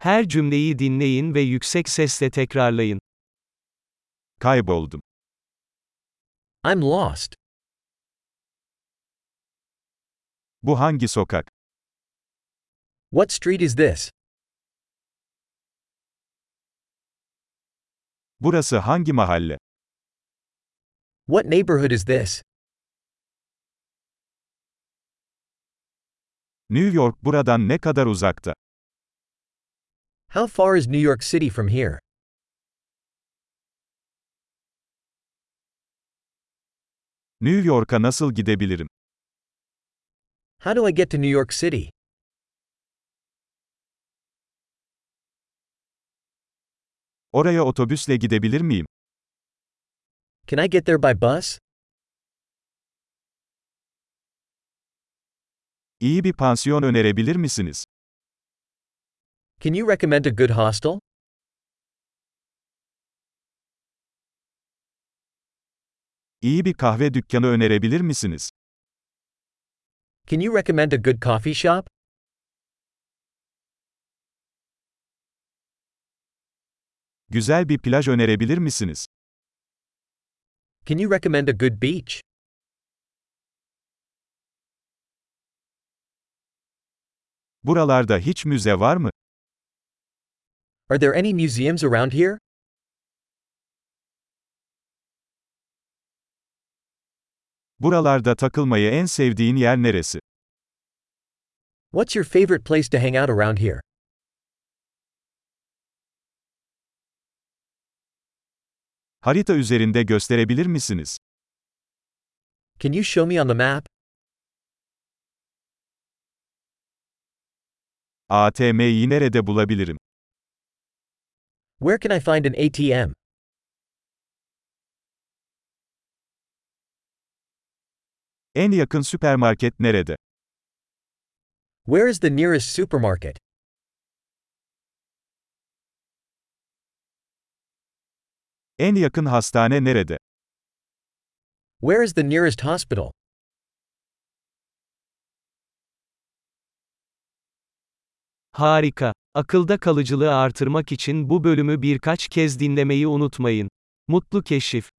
Her cümleyi dinleyin ve yüksek sesle tekrarlayın. Kayboldum. I'm lost. Bu hangi sokak? What street is this? Burası hangi mahalle? What neighborhood is this? New York buradan ne kadar uzakta? How far is New York City from here? New York'a nasıl gidebilirim? How do I get to New York City? Oraya otobüsle gidebilir miyim? Can I get there by bus? İyi bir pansiyon önerebilir misiniz? Can you recommend a good hostel? İyi bir kahve dükkanı önerebilir misiniz? Can you recommend a good coffee shop? Güzel bir plaj önerebilir misiniz? Can you recommend a good beach? Buralarda hiç müze var mı? Are there any museums around here? Buralarda takılmayı en sevdiğin yer neresi? What's your favorite place to hang out around here? Harita üzerinde gösterebilir misiniz? Can you show me on the map? ATM'yi nerede bulabilirim? Where can I find an ATM? En yakın süpermarket nerede? Where is the nearest supermarket? En yakın hastane nerede? Where is the nearest hospital? Harika. Akılda kalıcılığı artırmak için bu bölümü birkaç kez dinlemeyi unutmayın. Mutlu keşif.